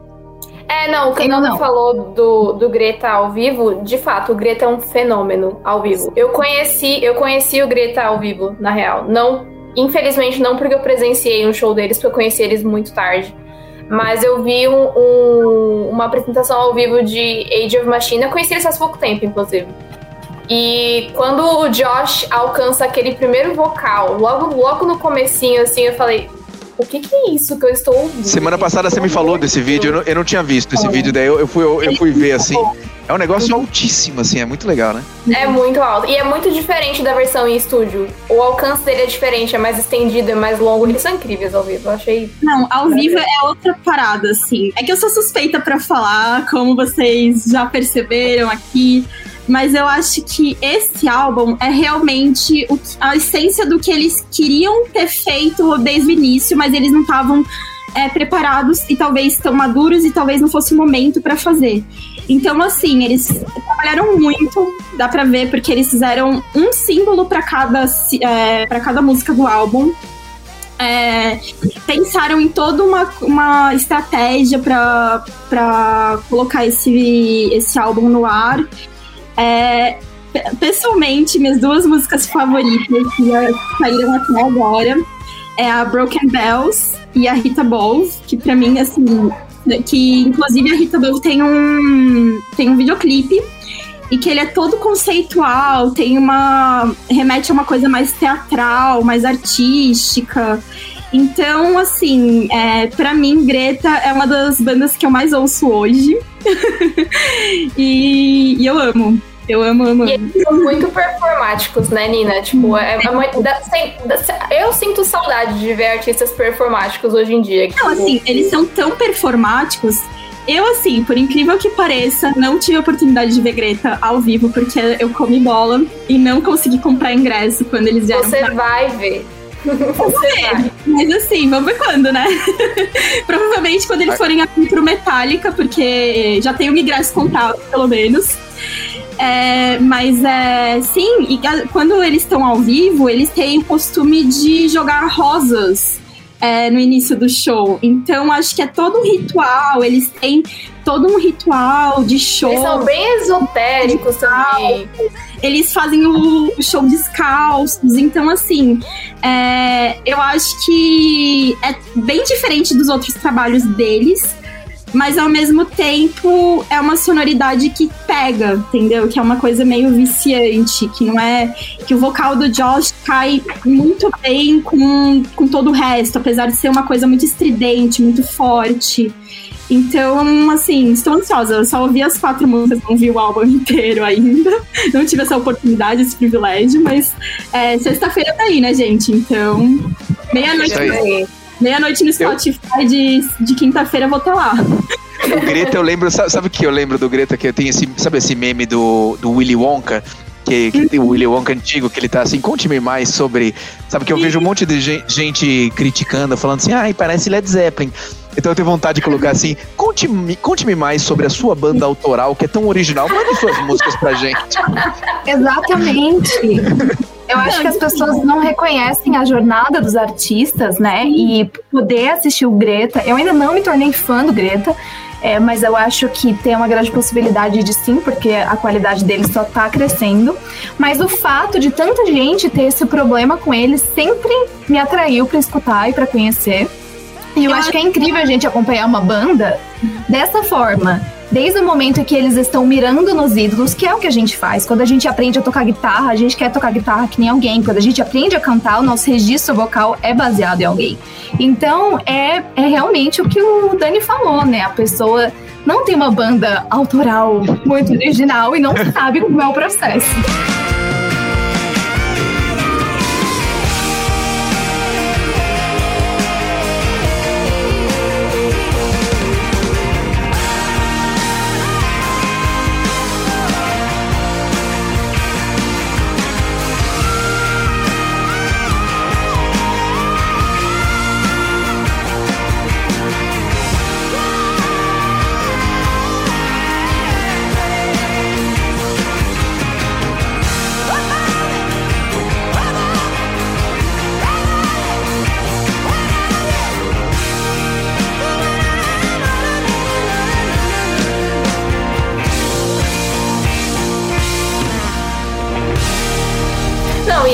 É, não, o que o Eu Nando não. falou do, do Greta ao vivo, de fato, o Greta é um fenômeno ao vivo. Eu conheci, eu conheci o Greta ao vivo, na real. Não, infelizmente, não porque eu presenciei um show deles, porque eu conheci eles muito tarde. Mas eu vi um- um- uma apresentação ao vivo de Age of Machine. Eu conheci eles faz pouco tempo, inclusive. E quando o Josh alcança aquele primeiro vocal, logo, logo no comecinho, assim, eu falei... O que, que é isso que eu estou ouvindo? Semana passada você me falou desse vídeo, eu não, eu não tinha visto esse vídeo, daí eu, eu fui, eu, eu fui ver assim. É um negócio altíssimo, assim, é muito legal, né? É muito alto. E é muito diferente da versão em estúdio. O alcance dele é diferente, é mais estendido, é mais longo. Eles são incríveis ao vivo. Eu achei. Não, ao vivo é outra parada, assim. É que eu sou suspeita pra falar, como vocês já perceberam aqui. Mas eu acho que esse álbum é realmente o a essência do que eles queriam ter feito desde o início, mas eles não estavam é, preparados e talvez tão maduros e talvez não fosse o momento pra fazer. Então, assim, eles trabalharam muito, dá pra ver, porque eles fizeram um símbolo pra cada, é, cada música do álbum. É, pensaram em toda uma, uma estratégia pra colocar esse, esse álbum no ar. É, pe- pessoalmente, minhas duas músicas favoritas que saíram até agora é a Broken Bells e a Rita Bowles, que pra mim, assim, que inclusive a Rita Bowles tem um, tem um videoclipe e que ele é todo conceitual, tem uma. remete a uma coisa mais teatral, mais artística. Então, assim, é, para mim, Greta é uma das bandas que eu mais ouço hoje. e, e eu amo. Eu amo, amo, E eles são muito performáticos, né, Nina? Tipo, é, é muito- da- da- eu sinto saudade de ver artistas performáticos hoje em dia. Não, assim, eles são tão performáticos. Eu, assim, por incrível que pareça, não tive a oportunidade de ver Greta ao vivo, porque eu comi bola e não consegui comprar ingresso quando eles vieram Você pra vai ver. Mas assim, vamos ver quando, né? Provavelmente quando eles forem aqui pro Metallica, porque já tem o ingresso comprado, pelo menos. É, mas é, sim, e quando eles estão ao vivo, eles têm o costume de jogar rosas é, no início do show. Então acho que é todo um ritual, eles têm todo um ritual de show. Eles são bem esotéricos também. eles fazem o, show descalços. Então, assim, é, eu acho que é bem diferente dos outros trabalhos deles. Mas ao mesmo tempo é uma sonoridade que pega, entendeu? Que é uma coisa meio viciante, que não é. Que o vocal do Josh cai muito bem com, com todo o resto, apesar de ser uma coisa muito estridente, muito forte. Então, assim, estou ansiosa. Eu só ouvi as quatro músicas, não vi o álbum inteiro ainda. Não tive essa oportunidade, esse privilégio, mas é, sexta-feira tá aí, né, gente? Então, meia-noite. Meia-noite no Spotify de, de quinta-feira eu vou estar lá. O Greta, eu lembro, sabe, sabe o que eu lembro do Greta? Que eu tenho esse, sabe esse meme do, do Willy Wonka? Que, que tem o Willy Wonka antigo, que ele tá assim, conte-me mais sobre. Sabe que eu vejo um monte de gen- gente criticando, falando assim, ai, parece Led Zeppelin. Então eu tenho vontade de colocar assim, conte-me conte mais sobre a sua banda autoral, que é tão original. Manda suas músicas pra gente. Exatamente. Eu acho que as pessoas não reconhecem a jornada dos artistas, né? E poder assistir o Greta. Eu ainda não me tornei fã do Greta, é, mas eu acho que tem uma grande possibilidade de sim, porque a qualidade dele só tá crescendo. Mas o fato de tanta gente ter esse problema com ele sempre me atraiu pra escutar e pra conhecer. E eu acho que é incrível a gente acompanhar uma banda dessa forma. Desde o momento em que eles estão mirando nos ídolos, que é o que a gente faz. Quando a gente aprende a tocar guitarra, a gente quer tocar guitarra que nem alguém. Quando a gente aprende a cantar, o nosso registro vocal é baseado em alguém. Então, é, é realmente o que o Dani falou, né? A pessoa não tem uma banda autoral muito original e não sabe como é o processo.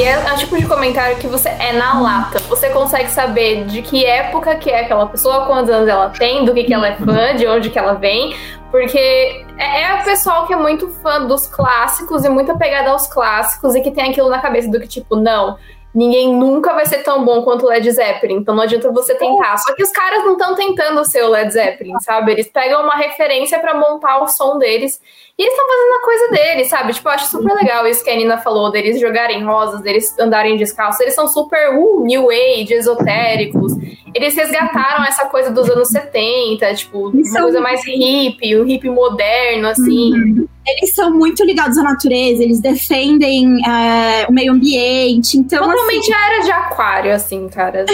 E é, é o tipo de comentário que você é na lata. Você consegue saber de que época que é aquela pessoa, quantos anos ela tem, do que, que ela é fã, de onde que ela vem. Porque é, é o pessoal que é muito fã dos clássicos e muito apegado aos clássicos e que tem aquilo na cabeça do que, tipo, não, ninguém nunca vai ser tão bom quanto o Led Zeppelin, então não adianta você tentar. Só que os caras não estão tentando ser o Led Zeppelin, sabe? Eles pegam uma referência pra montar o som deles e eles estão fazendo a coisa deles, sabe? Tipo, eu acho super legal isso que a Nina falou, deles jogarem rosas, deles andarem descalços. Eles são super uh, new age, esotéricos. Eles resgataram essa coisa dos anos 70, tipo, uma Isso coisa mais hippie, um hippie moderno, assim. Eles são muito ligados à natureza, eles defendem é, o meio ambiente. Então, Totalmente a era de aquário, assim, cara.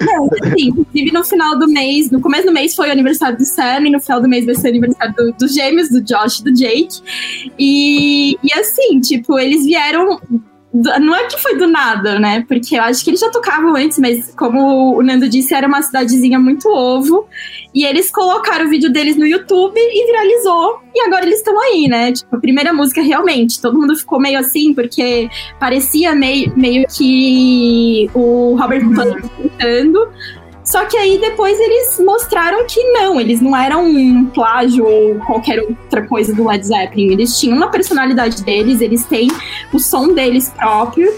Não, assim, inclusive no final do mês, no começo do mês foi o aniversário do Sam, e no final do mês vai ser o aniversário do- dos gêmeos, do Josh e do Jake. E, e assim, tipo, eles vieram. Não é que foi do nada, né? Porque eu acho que eles já tocavam antes, mas como o Nando disse, era uma cidadezinha muito ovo. E eles colocaram o vídeo deles no YouTube e viralizou. E agora eles estão aí, né? Tipo, a primeira música realmente. Todo mundo ficou meio assim, porque parecia meio, meio que o Robert Plant cantando. Só que aí depois eles mostraram que não, eles não eram um plágio ou qualquer outra coisa do Led Zeppelin. Eles tinham uma personalidade deles, eles têm o som deles próprio.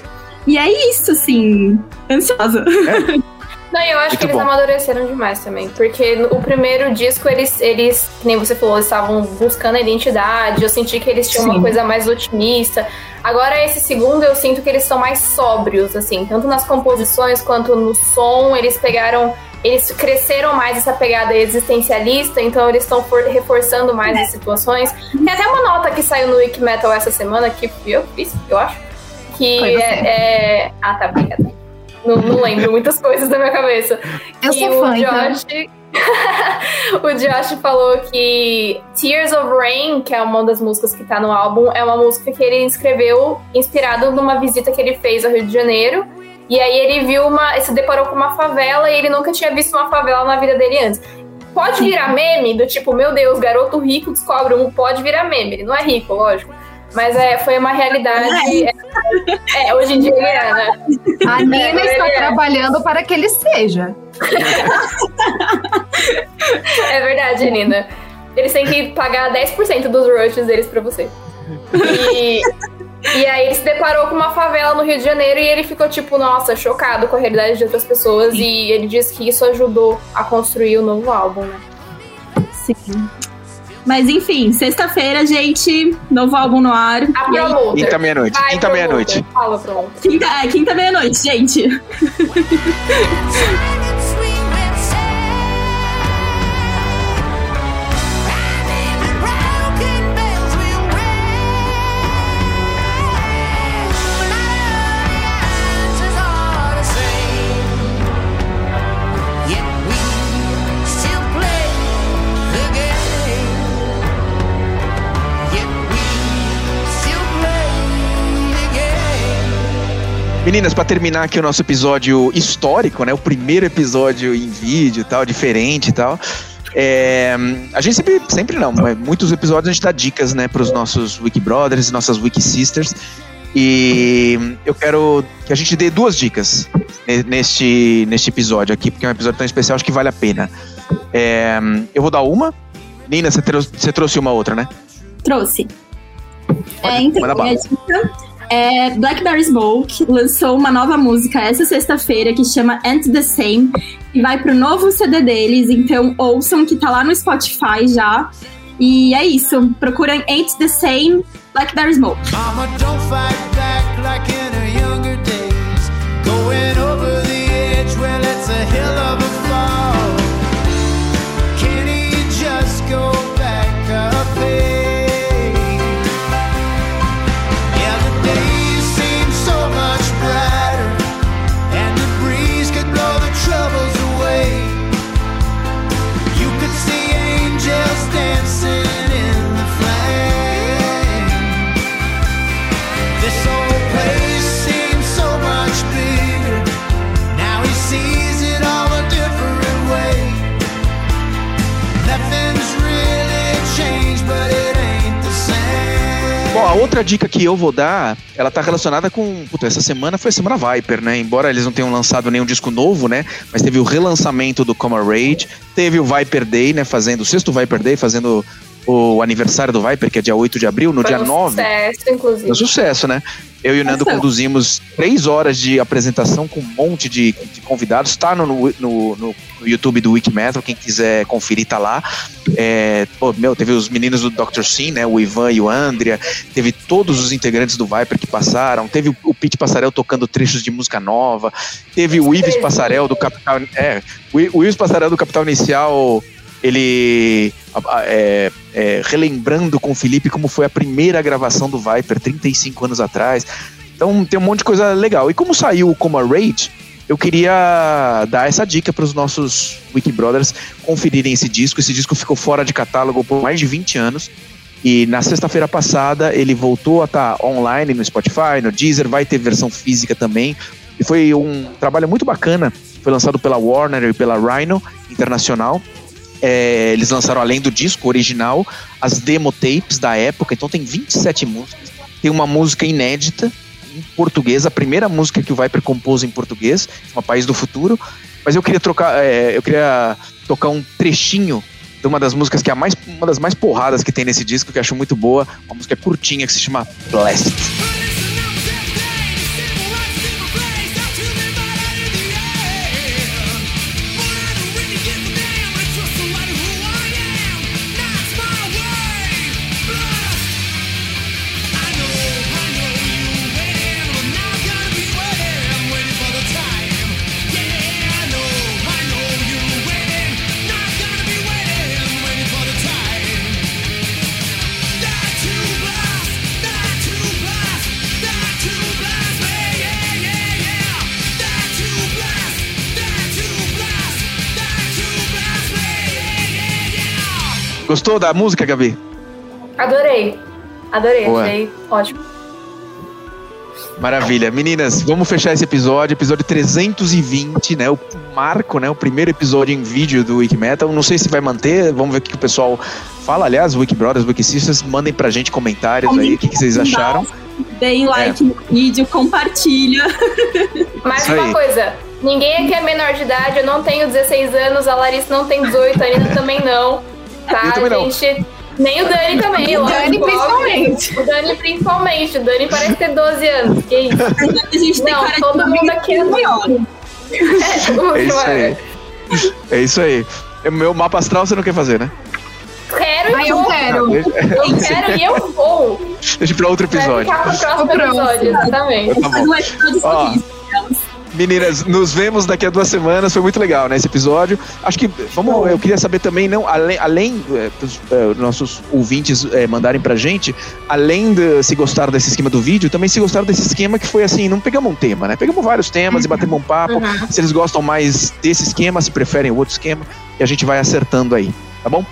E é isso, assim, ansiosa. Não, eu acho Muito que eles bom. amadureceram demais também. Porque no- o primeiro disco, eles, eles, que nem você falou, eles estavam buscando a identidade. Eu senti que eles tinham Sim. uma coisa mais otimista. Agora, esse segundo, eu sinto que eles são mais sóbrios, assim. Tanto nas composições quanto no som. Eles pegaram. Eles cresceram mais essa pegada existencialista, então eles estão for- reforçando mais as situações. Tem até uma nota que saiu no Wiki Metal essa semana, que eu fiz, eu acho. Que é, é- Ah, tá, obrigada. Não, não lembro muitas coisas da minha cabeça. Eu E sou o fã, então. Josh, o Josh falou que Tears of Rain, que é uma das músicas que tá no álbum, é uma música que ele escreveu inspirado numa visita que ele fez ao Rio de Janeiro. E aí ele viu uma. se deparou com uma favela e ele nunca tinha visto uma favela na vida dele antes. Pode virar meme do tipo, meu Deus, garoto rico descobre um, pode virar meme. Ele não é rico, lógico. Mas é, foi uma realidade. É, hoje em dia ele é, né? A Nina está É. trabalhando para que ele seja. É verdade, Nina. Eles têm que pagar 10% dos royalties deles pra você. E, e aí ele se deparou com uma favela no Rio de Janeiro e ele ficou, tipo, nossa, chocado com a realidade de outras pessoas. E ele disse que isso ajudou a construir o novo álbum, né? Sim. Mas enfim, sexta-feira, gente, novo álbum no ar. A E aí, Promoter. Quinta meia-noite. Quinta meia-noite. Fala, Promoter. quinta, é, quinta meia-noite, gente. Meninas, pra terminar aqui o nosso episódio histórico, né? O primeiro episódio em vídeo e tal, diferente e tal. É, a gente sempre, sempre não, muitos episódios a gente dá dicas, né, pros nossos Wiki Brothers nossas Wiki Sisters. E eu quero que a gente dê duas dicas ne- neste, neste episódio aqui, porque é um episódio tão especial, acho que vale a pena. É, eu vou dar uma. Nina, você trouxe, você trouxe uma outra, né? Trouxe. É, então, minha dica é Blackberry Smoke lançou uma nova música essa sexta-feira que chama Ain't the Same e vai pro novo CD deles, então ouçam que tá lá no Spotify já. E é isso, procurem Ain't the Same Blackberry Smoke. Mama, outra dica que eu vou dar, ela tá relacionada com. Puta, essa semana foi a semana Viper, né? Embora eles não tenham lançado nenhum disco novo, né? Mas teve o relançamento do Coma Rage, teve o Viper Day, né? Fazendo o sexto Viper Day, fazendo o aniversário do Viper, que é dia 8 de abril, no Foi dia um 9. sucesso, inclusive. Um sucesso, né? Eu e o Nando conduzimos três horas de apresentação com um monte de, de convidados. Tá no, no, no- no YouTube do Wikimetal, quem quiser conferir tá lá. É, pô, meu, teve os meninos do Dr. Sim, né? O Ivan e o Andrea. Teve todos os integrantes do Viper que passaram. Teve o, Pete Passarel tocando trechos de música nova. Teve o Ives Passarel do Capital. É, o Ives Passarel do Capital Inicial. Ele é, é, relembrando com o Felipe como foi a primeira gravação do Viper 35 anos atrás. Então tem um monte de coisa legal. E como saiu o Coma Rage, eu queria dar essa dica para os nossos Wiki Brothers conferirem esse disco. Esse disco ficou fora de catálogo por mais de 20 anos. E na sexta-feira passada ele voltou a estar online no Spotify, no Deezer, vai ter versão física também. E foi um trabalho muito bacana. Foi lançado pela Warner e pela Rhino Internacional. É, eles lançaram além do disco original as demo tapes da época, então tem 27 músicas. Tem uma música inédita em português, a primeira música que o Viper compôs em português, uma País do Futuro. Mas eu queria trocar, é, eu queria tocar um trechinho de uma das músicas que é a mais, uma das mais porradas que tem nesse disco, que eu acho muito boa, uma música curtinha que se chama Blast. Gostou da música, Gabi? Adorei. Adorei, Boa. achei ótimo. Maravilha. Meninas, vamos fechar esse episódio, episódio 320, né? O marco, né? O primeiro episódio em vídeo do Wikimetal. Não sei se vai manter, vamos ver o que o pessoal fala. Aliás, Wiki Brothers, Wiki Sisters, mandem pra gente comentários aí, o que, que vocês acharam. Deem like no vídeo, compartilha. Mais uma coisa. Ninguém aqui é menor de idade, eu não tenho 16 anos, a Larissa não tem 18, a Nina também não. Tá, Eu também não. gente? Nem o Dani também, O Dani, principalmente. O Dani principalmente. O Dani parece ter 12 anos. Que isso? A gente tem Não, cara todo de mundo aqui é maior. É isso aí. É isso aí. É Meu mapa astral você não quer fazer, né? Quero e eu vou. quero. Eu quero e eu vou. Deixa pra outro Vai episódio. ficar pro próximo O próximo. episódio, exatamente. Tá bom. É todo Ó. Meninas, nos vemos daqui a duas semanas. Foi muito legal, né? Esse episódio. Acho que vamos. Eu queria saber também, não, além, além é, dos é, nossos ouvintes é, mandarem pra gente, além de se gostaram desse esquema do vídeo, também se gostaram desse esquema que foi assim, não pegamos um tema, né? Pegamos vários temas e batemos um papo. Uhum. Se eles gostam mais desse esquema, se preferem o outro esquema, e a gente vai acertando aí, tá bom?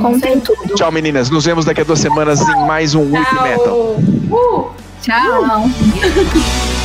Contem tudo. Tchau, meninas. Nos vemos daqui a duas semanas em mais um Wiki Metal. Tchau. Uh! Tchau.